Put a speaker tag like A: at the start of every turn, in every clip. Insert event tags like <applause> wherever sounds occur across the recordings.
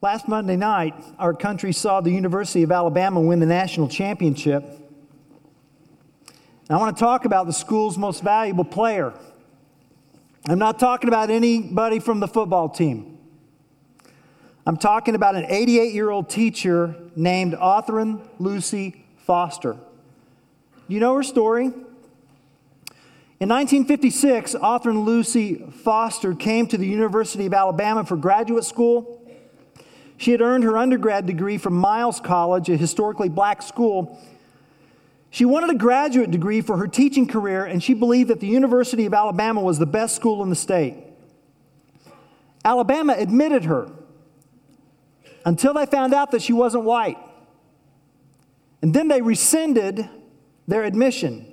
A: Last Monday night, our country saw the University of Alabama win the national championship. And I want to talk about the school's most valuable player. I'm not talking about anybody from the football team. I'm talking about an 88 year old teacher named Autherine Lucy Foster. You know her story? In 1956, Autherine Lucy Foster came to the University of Alabama for graduate school. She had earned her undergrad degree from Miles College, a historically black school. She wanted a graduate degree for her teaching career, and she believed that the University of Alabama was the best school in the state. Alabama admitted her until they found out that she wasn't white. And then they rescinded their admission.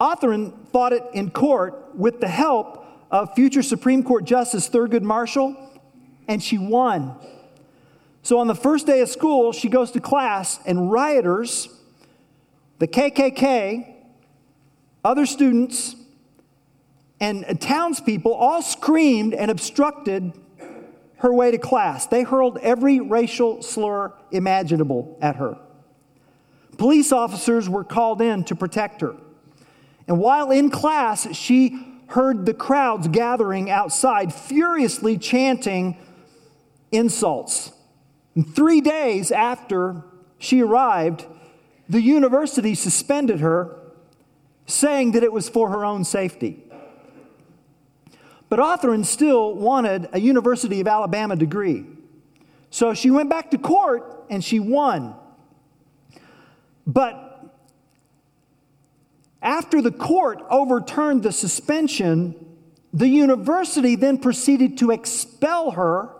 A: Autherine fought it in court with the help of future Supreme Court Justice Thurgood Marshall and she won. So on the first day of school, she goes to class, and rioters, the KKK, other students, and townspeople all screamed and obstructed her way to class. They hurled every racial slur imaginable at her. Police officers were called in to protect her. And while in class, she heard the crowds gathering outside, furiously chanting insults. And three days after she arrived, the university suspended her, saying that it was for her own safety. But Autherine still wanted a University of Alabama degree. So she went back to court and she won. But after the court overturned the suspension, the university then proceeded to expel her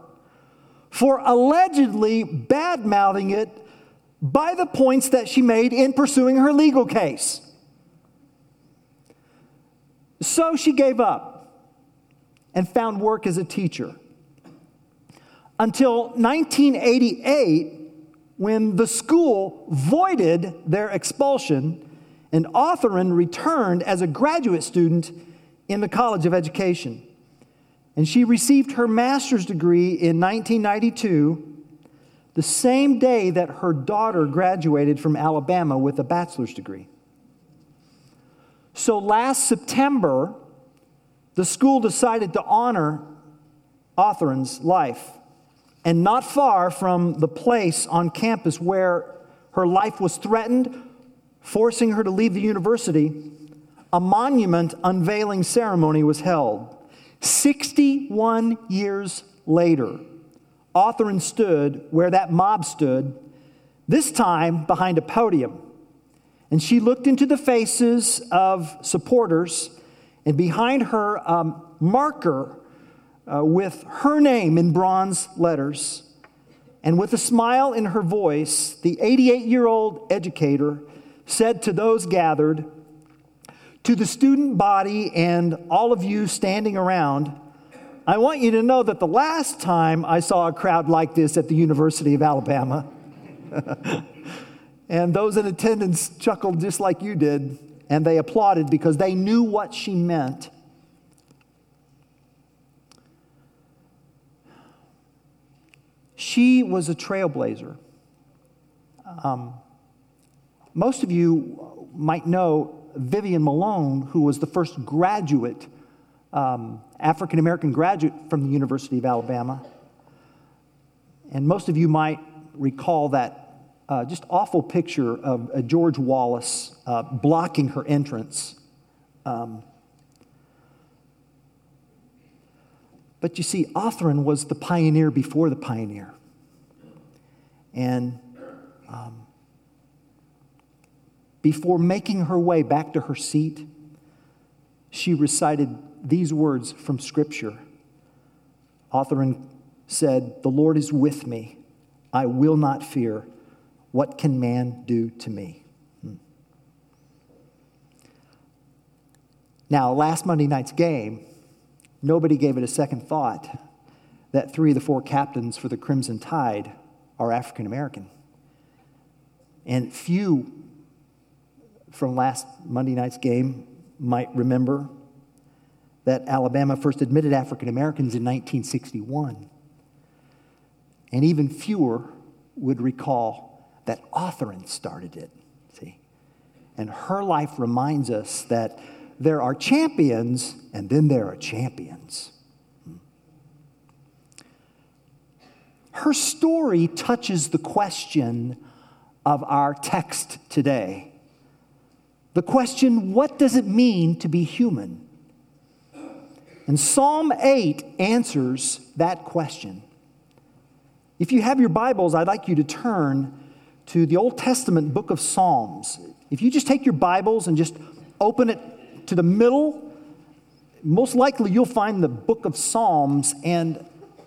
A: for allegedly bad mouthing it by the points that she made in pursuing her legal case. So she gave up and found work as a teacher until 1988 when the school voided their expulsion and Autherine returned as a graduate student in the College of Education. And she received her master's degree in 1992, the same day that her daughter graduated from Alabama with a bachelor's degree. So last September, the school decided to honor Autherine's life. And not far from the place on campus where her life was threatened, forcing her to leave the university, a monument unveiling ceremony was held. 61 years later, Autherine stood where that mob stood, this time behind a podium. And she looked into the faces of supporters, and behind her, a marker uh, with her name in bronze letters. And with a smile in her voice, the 88 year old educator said to those gathered, to the student body and all of you standing around, I want you to know that the last time I saw a crowd like this at the University of Alabama, <laughs> and those in attendance chuckled just like you did, and they applauded because they knew what she meant. She was a trailblazer. Um, most of you might know Vivian Malone, who was the first graduate, um, African American graduate from the University of Alabama. And most of you might recall that uh, just awful picture of uh, George Wallace uh, blocking her entrance. Um, but you see, Autherine was the pioneer before the pioneer. And um, before making her way back to her seat, she recited these words from Scripture. Autherine said, The Lord is with me. I will not fear. What can man do to me? Hmm. Now, last Monday night's game, nobody gave it a second thought that three of the four captains for the Crimson Tide are African American. And few from last Monday night's game might remember that Alabama first admitted African Americans in 1961. and even fewer would recall that Autherine started it. See? And her life reminds us that there are champions and then there are champions. Her story touches the question of our text today. The question, what does it mean to be human? And Psalm 8 answers that question. If you have your Bibles, I'd like you to turn to the Old Testament book of Psalms. If you just take your Bibles and just open it to the middle, most likely you'll find the book of Psalms. And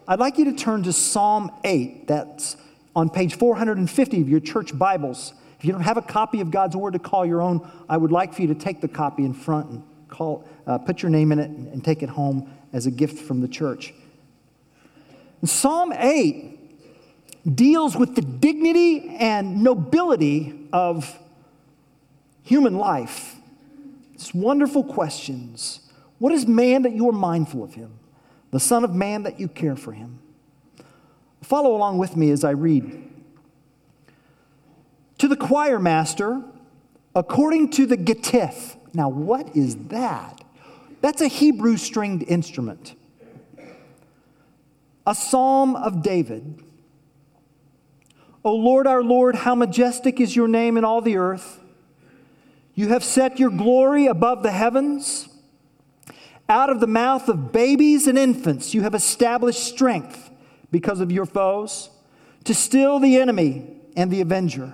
A: I'd like you to turn to Psalm 8. That's on page 450 of your church Bibles. If you don't have a copy of God's Word to call your own, I would like for you to take the copy in front and call, uh, put your name in it and, and take it home as a gift from the church. Psalm 8 deals with the dignity and nobility of human life. It's wonderful questions. What is man that you are mindful of him? The Son of Man that you care for him? Follow along with me as I read. To the choir master, according to the Gittith, now, what is that? That's a Hebrew stringed instrument. A psalm of David. O Lord, our Lord, how majestic is your name in all the earth. You have set your glory above the heavens. Out of the mouth of babies and infants, you have established strength because of your foes, to still the enemy and the avenger.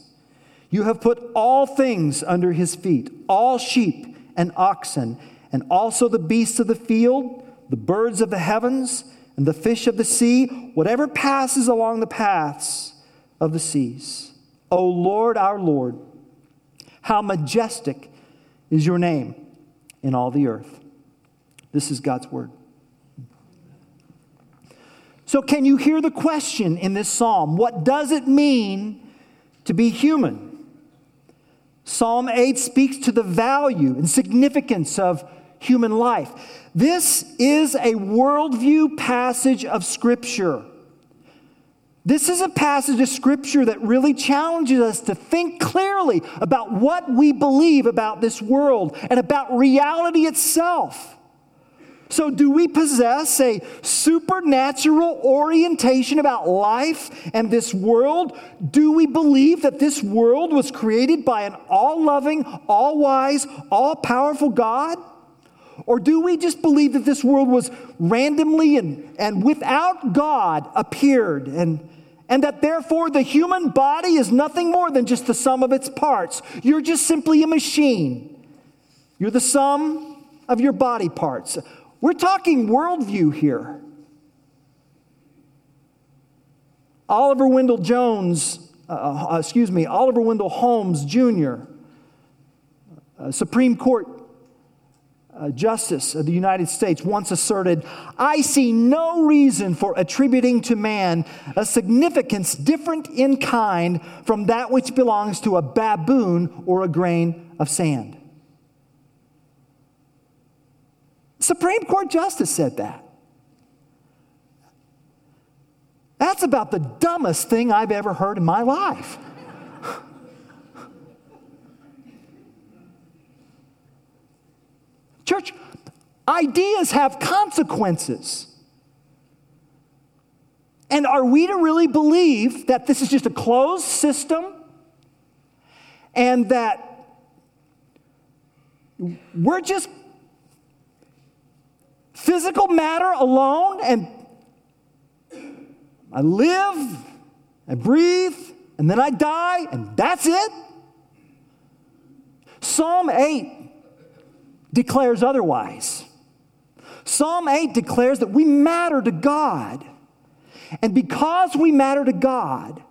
A: You have put all things under his feet, all sheep and oxen and also the beasts of the field, the birds of the heavens, and the fish of the sea, whatever passes along the paths of the seas. O Lord, our Lord, how majestic is your name in all the earth. This is God's word. So, can you hear the question in this psalm? What does it mean to be human? Psalm 8 speaks to the value and significance of human life. This is a worldview passage of Scripture. This is a passage of Scripture that really challenges us to think clearly about what we believe about this world and about reality itself. So, do we possess a supernatural orientation about life and this world? Do we believe that this world was created by an all loving, all wise, all powerful God? Or do we just believe that this world was randomly and, and without God appeared and, and that therefore the human body is nothing more than just the sum of its parts? You're just simply a machine. You're the sum of your body parts. We're talking worldview here. Oliver Wendell Jones, uh, uh excuse me, Oliver Wendell Holmes Jr., uh, Supreme Court uh, Justice of the United States once asserted I see no reason for attributing to man a significance different in kind from that which belongs to a baboon or a grain of sand. Supreme Court Justice said that. That's about the dumbest thing I've ever heard in my life. <laughs> Church, ideas have consequences. And are we to really believe that this is just a closed system and that we're just physical matter alone and I live, I breathe, and then I die, and that's it? Psalm 8 declares otherwise. Psalm 8 declares that we matter to God. And because we matter to God,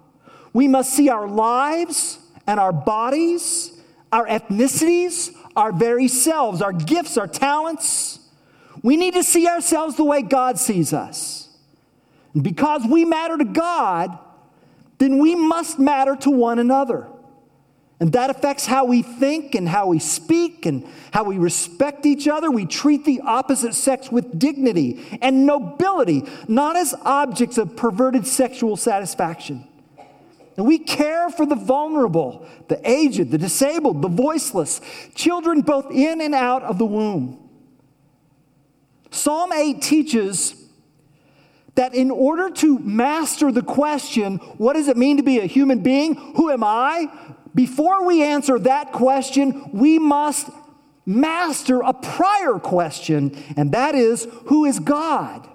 A: We must see our lives and our bodies, our ethnicities, our very selves, our gifts, our talents. We need to see ourselves the way God sees us. And because we matter to God, then we must matter to one another. And that affects how we think and how we speak and how we respect each other. We treat the opposite sex with dignity and nobility, not as objects of perverted sexual satisfaction. And we care for the vulnerable, the aged, the disabled, the voiceless, children both in and out of the womb. Psalm 8 teaches that in order to master the question, what does it mean to be a human being? Who am I? Before we answer that question, we must master a prior question, and that is who is God?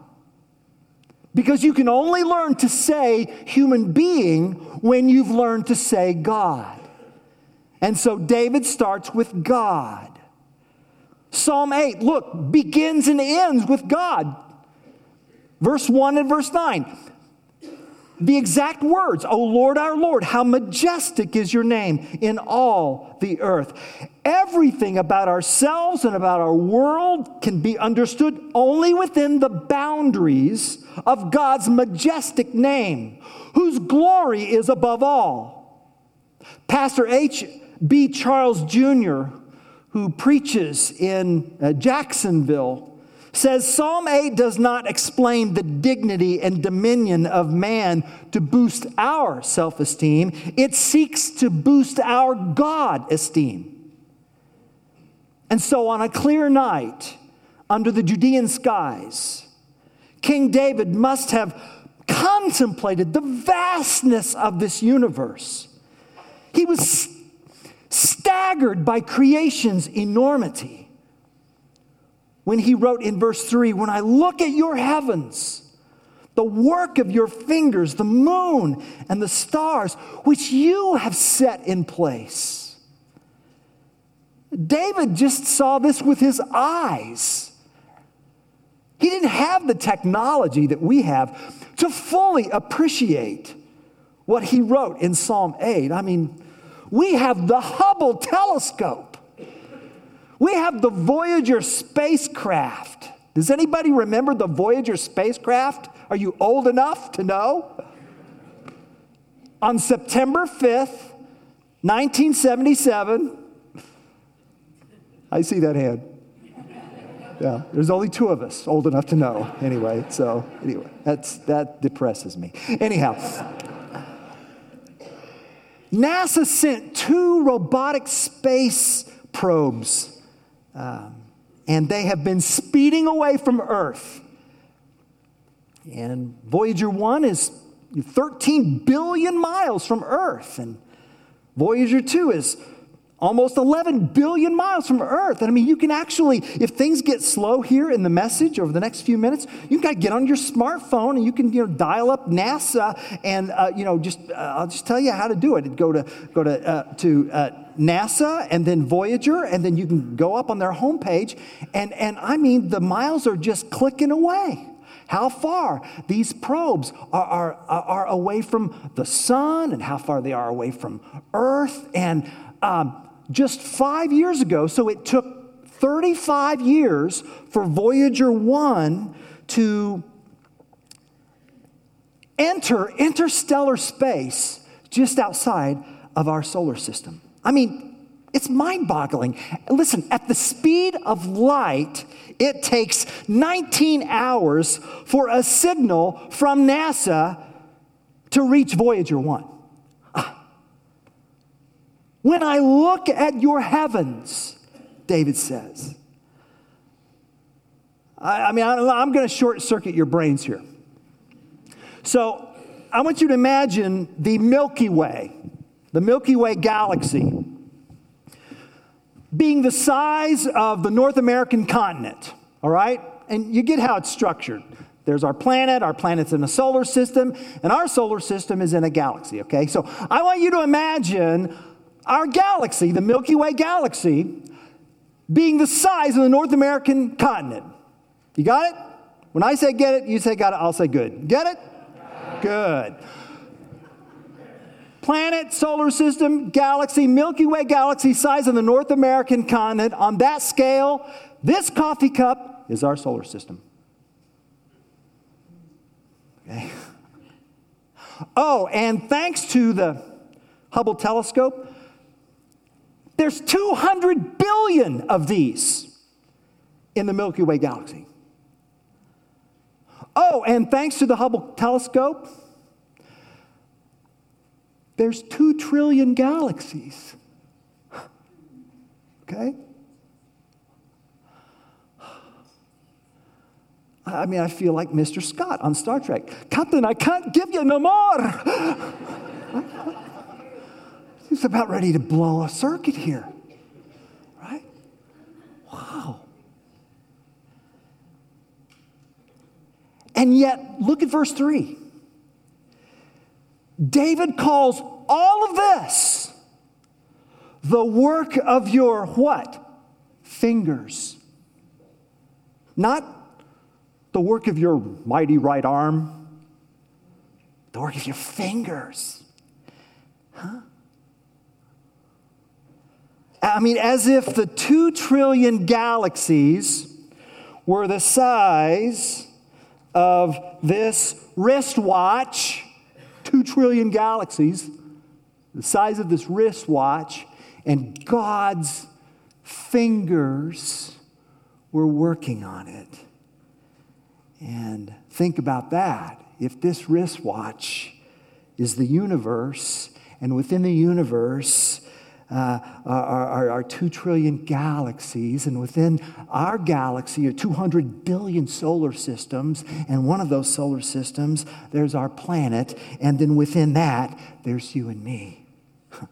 A: Because you can only learn to say human being when you've learned to say God. And so David starts with God. Psalm 8, look, begins and ends with God. Verse 1 and verse 9 the exact words, O Lord our Lord, how majestic is your name in all the earth. Everything about ourselves and about our world can be understood only within the boundaries of God's majestic name, whose glory is above all. Pastor H.B. Charles Jr., who preaches in uh, Jacksonville, says Psalm 8 does not explain the dignity and dominion of man to boost our self esteem, it seeks to boost our God esteem. And so, on a clear night under the Judean skies, King David must have contemplated the vastness of this universe. He was staggered by creation's enormity when he wrote in verse 3 When I look at your heavens, the work of your fingers, the moon and the stars, which you have set in place. David just saw this with his eyes. He didn't have the technology that we have to fully appreciate what he wrote in Psalm 8. I mean, we have the Hubble telescope. We have the Voyager spacecraft. Does anybody remember the Voyager spacecraft? Are you old enough to know? On September 5th, 1977, I see that hand. Yeah, there's only two of us old enough to know. Anyway, so anyway, that's that depresses me. Anyhow, NASA sent two robotic space probes um, and they have been speeding away from Earth. And Voyager 1 is 13 billion miles from Earth, and Voyager 2 is almost 11 billion miles from Earth. And I mean, you can actually, if things get slow here in the message over the next few minutes, you can get on your smartphone and you can, you know, dial up NASA and, uh, you know, just, uh, I'll just tell you how to do it. Go to, go to, uh, to uh, NASA and then Voyager, and then you can go up on their homepage. And, and I mean, the miles are just clicking away. How far these probes are, are, are away from the sun and how far they are away from Earth. And um, just five years ago, so it took 35 years for Voyager 1 to enter interstellar space just outside of our solar system. I mean, it's mind boggling. Listen, at the speed of light, it takes 19 hours for a signal from NASA to reach Voyager 1. When I look at your heavens, David says, I, I mean, I, I'm going to short circuit your brains here. So I want you to imagine the Milky Way, the Milky Way galaxy, being the size of the North American continent, all right? And you get how it's structured. There's our planet, our planet's in a solar system, and our solar system is in a galaxy, okay? So I want you to imagine our galaxy, the Milky Way galaxy, being the size of the North American continent. You got it? When I say get it, you say got it, I'll say good. Get it? Good. planet, solar system, galaxy, Milky Way galaxy size of the North American continent. On that scale, this coffee cup is our solar system. Okay. <laughs> Oh, and thanks to the Hubble telescope, there's 200 billion of these in the Milky Way galaxy. Oh, and thanks to the Hubble telescope, there's 2 trillion galaxies. Okay? I mean, I feel like Mr. Scott on Star Trek. Captain, I can't give you no more. He's about ready to blow a circuit here. Right? Wow. And yet, look at verse 3. David calls all of this the work of your what? Fingers. Not the work of your mighty right arm, the work of your fingers. Huh? I mean, as if the two trillion galaxies were the size of this wristwatch, two trillion galaxies, the size of this wristwatch, and God's fingers were working on it. And think about that. If this wristwatch is the universe, and within the universe uh, are, are, are, two trillion galaxies, and within our galaxy are 200 billion solar systems, and one of those solar systems, there's our planet, and then within that, there's you and me. <laughs>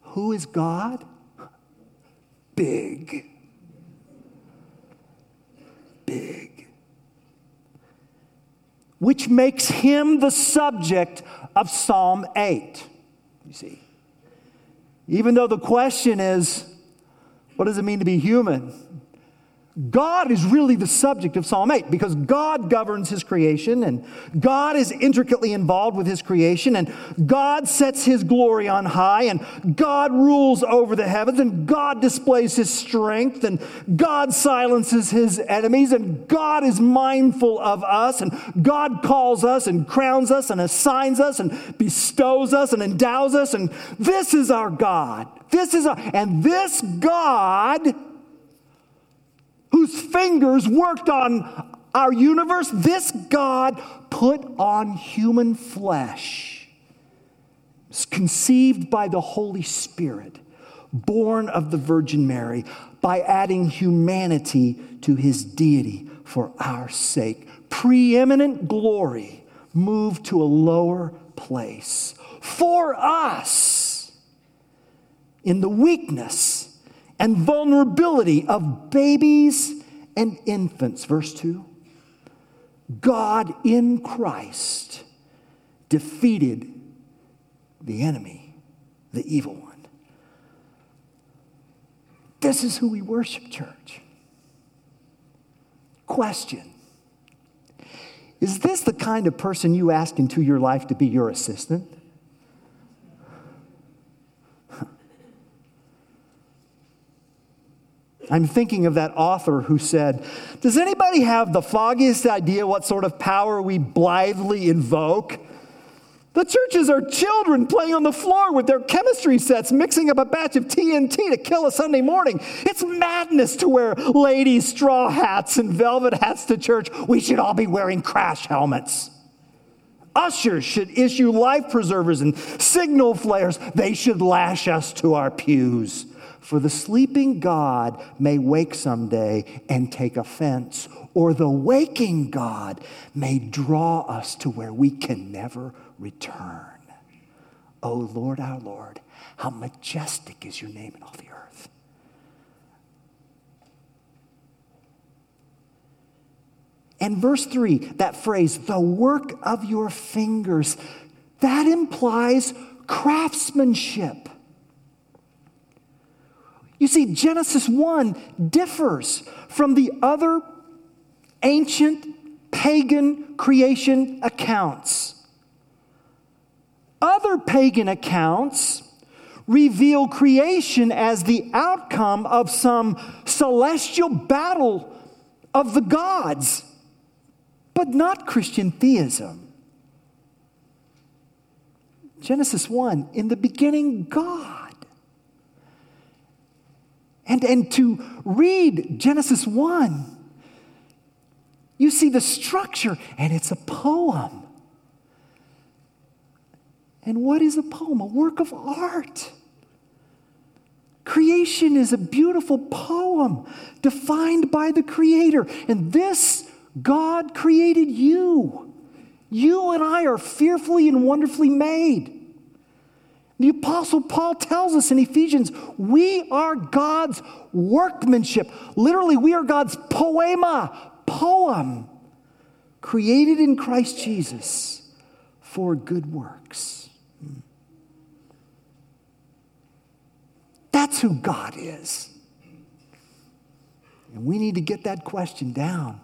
A: Who is God? Big. Big which makes him the subject of Psalm 8. You see, even though the question is, what does it mean to be human? God is really the subject of Psalm 8 because God governs his creation and God is intricately involved with his creation and God sets his glory on high and God rules over the heavens and God displays his strength and God silences his enemies and God is mindful of us and God calls us and crowns us and assigns us and bestows us and endows us and this is our God. This is our, and this God whose fingers worked on our universe, this God put on human flesh, was conceived by the Holy Spirit, born of the Virgin Mary, by adding humanity to his deity for our sake. Preeminent glory moved to a lower place for us in the weakness and vulnerability of babies and infants. Verse 2 God in Christ defeated the enemy, the evil one. This is who we worship, church. Question Is this the kind of person you ask into your life to be your assistant? I'm thinking of that author who said, Does anybody have the foggiest idea what sort of power we blithely invoke? The churches are children playing on the floor with their chemistry sets, mixing up a batch of TNT to kill a Sunday morning. It's madness to wear ladies' straw hats and velvet hats to church. We should all be wearing crash helmets. Ushers should issue life preservers and signal flares. They should lash us to our pews. For the sleeping God may wake someday and take offense, or the waking God may draw us to where we can never return. O oh Lord, our Lord, how majestic is your name in all the earth. And verse 3, that phrase, the work of your fingers, that implies craftsmanship. You see, Genesis 1 differs from the other ancient pagan creation accounts. Other pagan accounts reveal creation as the outcome of some celestial battle of the gods, but not Christian theism. Genesis 1 in the beginning, God. And, and to read Genesis 1, you see the structure, and it's a poem. And what is a poem? A work of art. Creation is a beautiful poem defined by the Creator. And this, God created you. You and I are fearfully and wonderfully made. The Apostle Paul tells us in Ephesians, we are God's workmanship. Literally, we are God's poema, poem, created in Christ Jesus for good works. That's who God is. And we need to get that question down.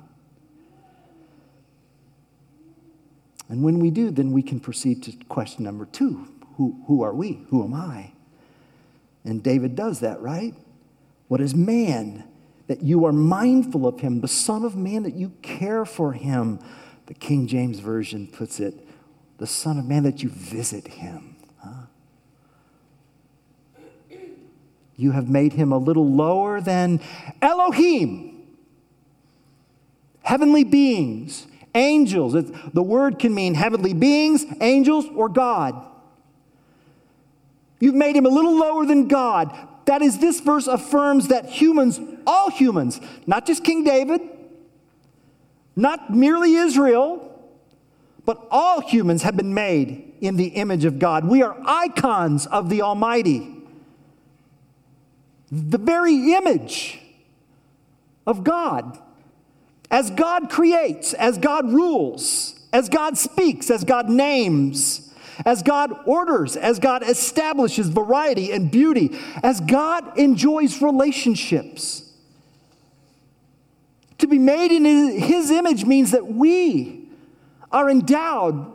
A: And when we do, then we can proceed to question number two Who, who are we? Who am I? And David does that, right? What is man that you are mindful of him, the Son of Man that you care for him? The King James Version puts it, the Son of Man that you visit him. You have made him a little lower than Elohim, heavenly beings, angels. The word can mean heavenly beings, angels, or God. You've made him a little lower than God. That is, this verse affirms that humans, all humans, not just King David, not merely Israel, but all humans have been made in the image of God. We are icons of the Almighty the very image of God. As God creates, as God rules, as God speaks, as God names, as God orders, as God establishes variety and beauty, as God enjoys relationships. To be made in His image means that we are endowed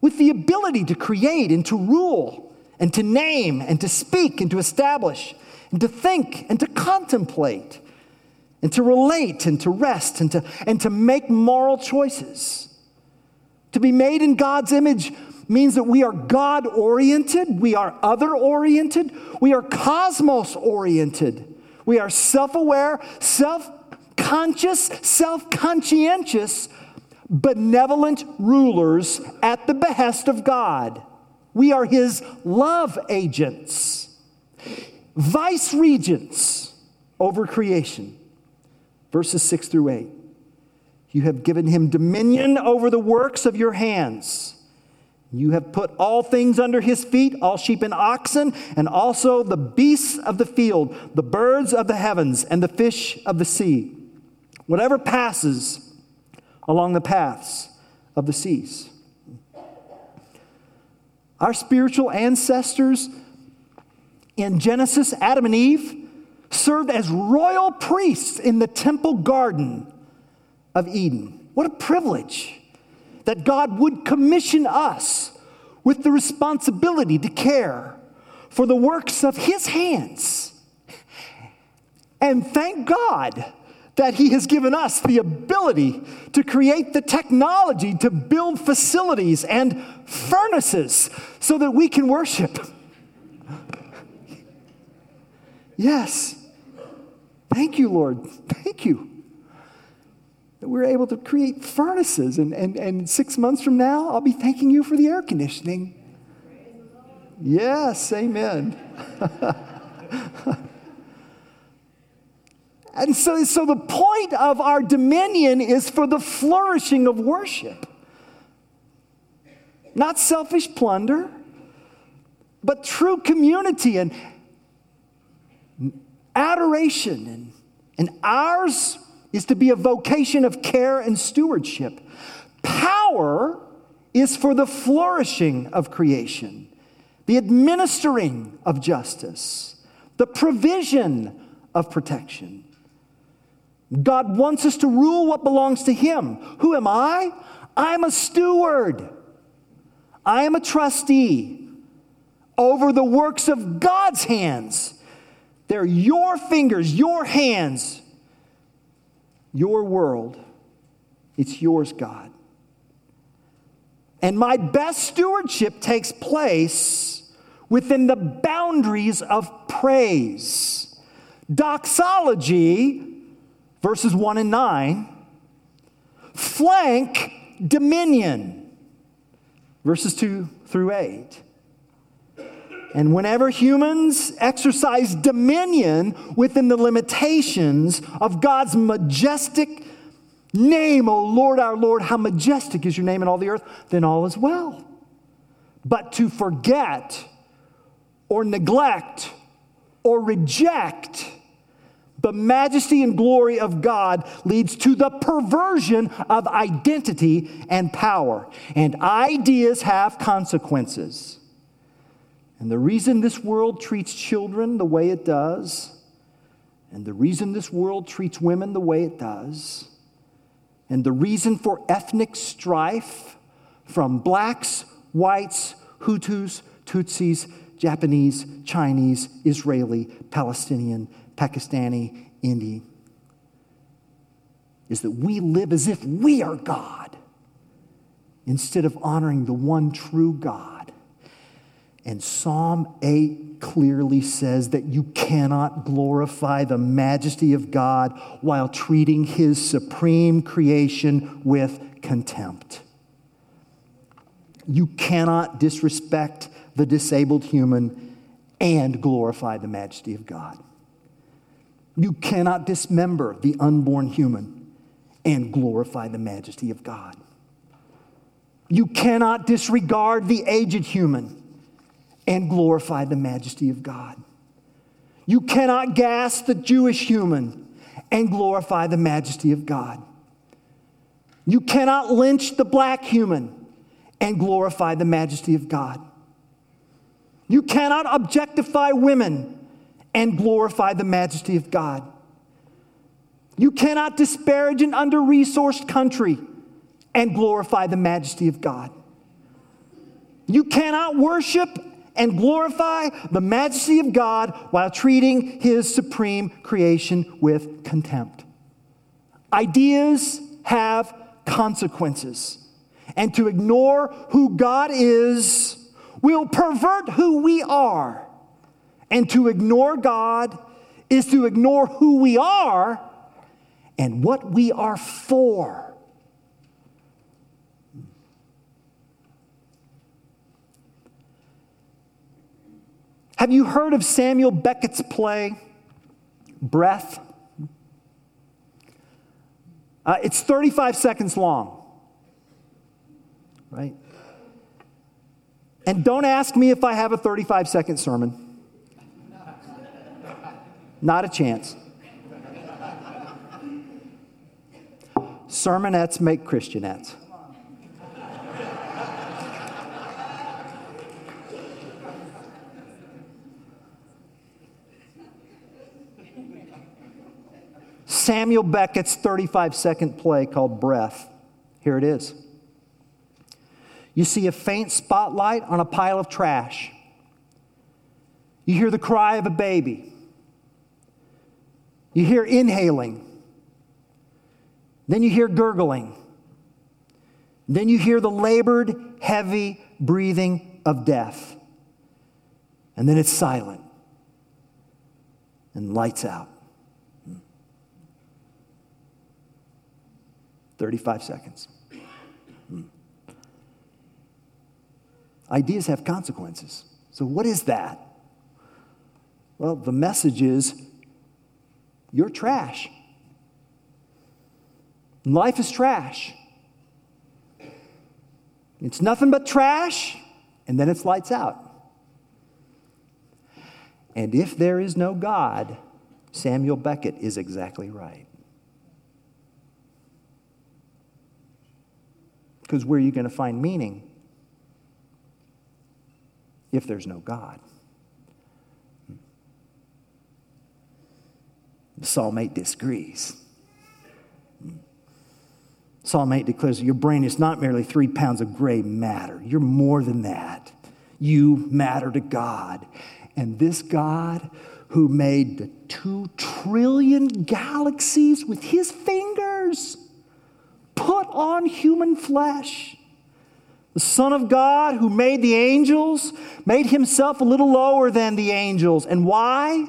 A: with the ability to create and to rule and to name and to speak and to establish and to think and to contemplate and to relate and to rest and to, and to make moral choices. To be made in God's image means that we are God oriented, we are other oriented, we are cosmos oriented, we are self aware, self conscious, self conscientious, benevolent rulers at the behest of God. We are His love agents vice regents over creation. Verses 6 through 8. You have given him dominion over the works of your hands. You have put all things under his feet, all sheep and oxen, and also the beasts of the field, the birds of the heavens, and the fish of the sea, whatever passes along the paths of the seas. Our spiritual ancestors in Genesis, Adam and Eve served as royal priests in the temple garden of Eden. What a privilege that God would commission us with the responsibility to care for the works of His hands. And thank God that He has given us the ability to create the technology to build facilities and furnaces so that we can worship. Yes. Thank you, Lord. Thank you. We're able to create furnaces. And, and, and six months from now, I'll be thanking you for the air conditioning. Yes, amen. <laughs> and so, so the point of our dominion is for the flourishing of worship, not selfish plunder, but true community and adoration. And, and ours is to be a vocation of care and stewardship. Power is for the flourishing of creation, the administering of justice, the provision of protection. God wants us to rule what belongs to Him. Who am I? I'm a steward. I am a trustee. over the works of God's hands. They're your fingers, your hands, your world. It's yours, God. And my best stewardship takes place within the boundaries of praise. Doxology, verses 1 and 9, flank dominion, verses 2 through 8. And whenever humans exercise dominion within the limitations of God's majestic name, O Lord our Lord, how majestic is your name in all the earth, then all is well. But to forget or neglect or reject the majesty and glory of God leads to the perversion of identity and power. And ideas have consequences. And the reason this world treats children the way it does, and the reason this world treats women the way it does, and the reason for ethnic strife from blacks, whites, Hutus, Tutsis, Japanese, Chinese, Israeli, Palestinian, Pakistani, Indian, is that we live as if we are God instead of honoring the one true God. And Psalm 8 clearly says that you cannot glorify the majesty of God while treating his supreme creation with contempt. You cannot disrespect the disabled human and glorify the majesty of God. You cannot dismember the unborn human and glorify the majesty of God. You cannot disregard the aged human and glorify the majesty of God. You cannot gas the Jewish human and glorify the majesty of God. You cannot lynch the black human and glorify the majesty of God. You cannot objectify women and glorify the majesty of God. You cannot disparage an under resourced country and glorify the majesty of God. You cannot worship and glorify the majesty of God while treating his supreme creation with contempt. Ideas have consequences, and to ignore who God is will pervert who we are. And to ignore God is to ignore who we are and what we are for. Have you heard of Samuel Beckett's play, Breath? Uh, it's 35 seconds long, right? And don't ask me if I have a 35 second sermon. Not a chance. Sermonettes make Christianettes. Samuel Beckett's 35 second play called Breath. Here it is. You see a faint spotlight on a pile of trash. You hear the cry of a baby. You hear inhaling. Then you hear gurgling. Then you hear the labored, heavy breathing of death. And then it's silent and lights out. 35 seconds. Hmm. Ideas have consequences. So, what is that? Well, the message is you're trash. Life is trash. It's nothing but trash, and then it's lights out. And if there is no God, Samuel Beckett is exactly right. Because where are you going to find meaning if there's no God? Psalm 8 disagrees. Psalm 8 declares your brain is not merely three pounds of gray matter, you're more than that. You matter to God. And this God who made the two trillion galaxies with his fingers put on human flesh. The Son of God who made the angels made himself a little lower than the angels. And why?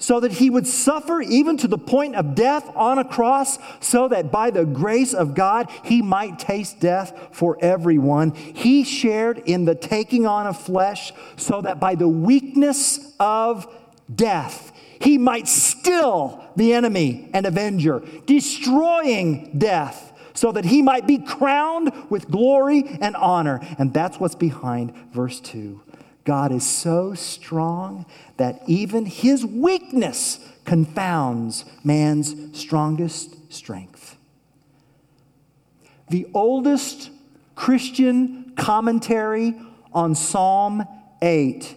A: so that he would suffer even to the point of death on a cross, so that by the grace of God he might taste death for everyone. He shared in the taking on of flesh, so that by the weakness of death he might still the enemy and avenger, destroying death. So that he might be crowned with glory and honor. And that's what's behind verse 2. God is so strong that even his weakness confounds man's strongest strength. The oldest Christian commentary on Psalm 8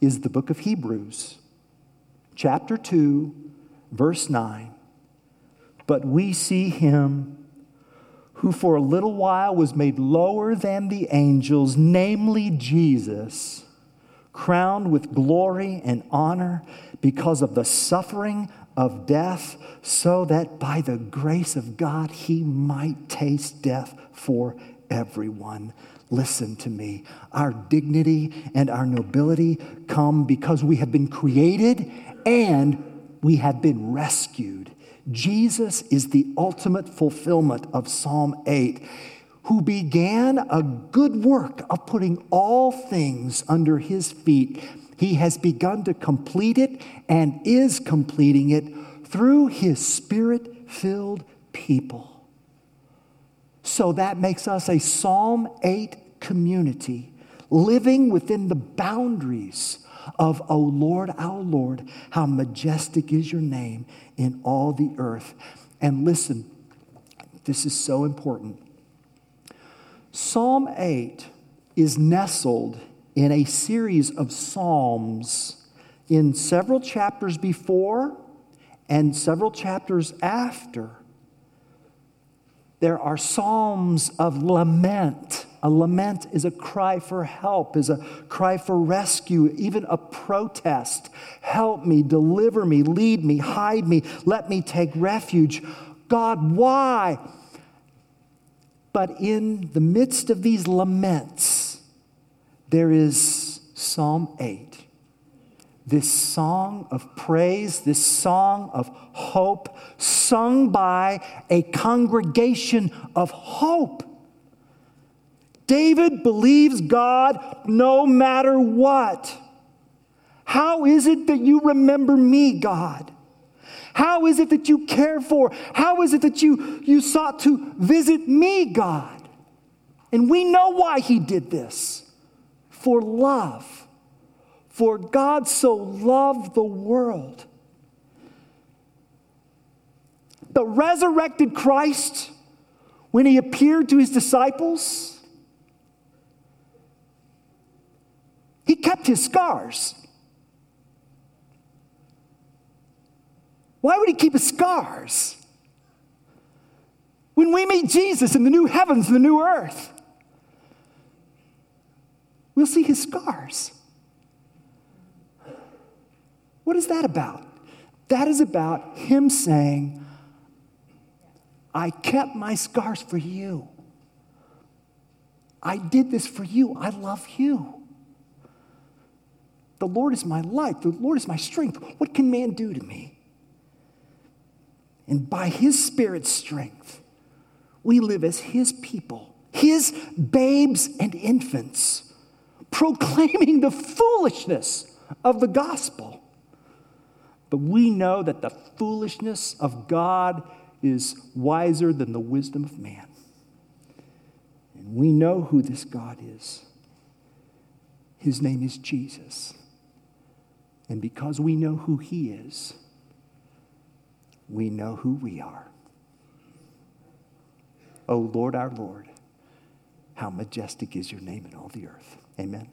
A: is the book of Hebrews, chapter 2, verse 9. But we see him who for a little while was made lower than the angels, namely Jesus, crowned with glory and honor because of the suffering of death, so that by the grace of God he might taste death for everyone. Listen to me. Our dignity and our nobility come because we have been created and we have been rescued Jesus is the ultimate fulfillment of Psalm 8, who began a good work of putting all things under his feet. He has begun to complete it and is completing it through his spirit filled people. So that makes us a Psalm 8 community living within the boundaries of, O Lord, our Lord, how majestic is your name in all the earth. And listen, this is so important. Psalm 8 is nestled in a series of Psalms in several chapters before and several chapters after. There are Psalms of lament a lament is a cry for help, is a cry for rescue, even a protest. Help me, deliver me, lead me, hide me, let me take refuge. God, why? But in the midst of these laments, there is Psalm 8 this song of praise, this song of hope, sung by a congregation of hope. David believes God no matter what. How is it that you remember me, God? How is it that you care for? How is it that you, you sought to visit me, God? And we know why he did this for love. For God so loved the world. The resurrected Christ, when he appeared to his disciples, He kept his scars. Why would he keep his scars? When we meet Jesus in the new heavens the new earth, we'll see his scars. What is that about? That is about him saying, I kept my scars for you. I did this for you. I love you. The Lord is my light. The Lord is my strength. What can man do to me? And by his Spirit's strength, we live as his people, his babes and infants, proclaiming the foolishness of the gospel. But we know that the foolishness of God is wiser than the wisdom of man. And we know who this God is. His name is Jesus. And because we know who He is, we know who we are. O oh Lord, our Lord, how majestic is your name in all the earth. Amen.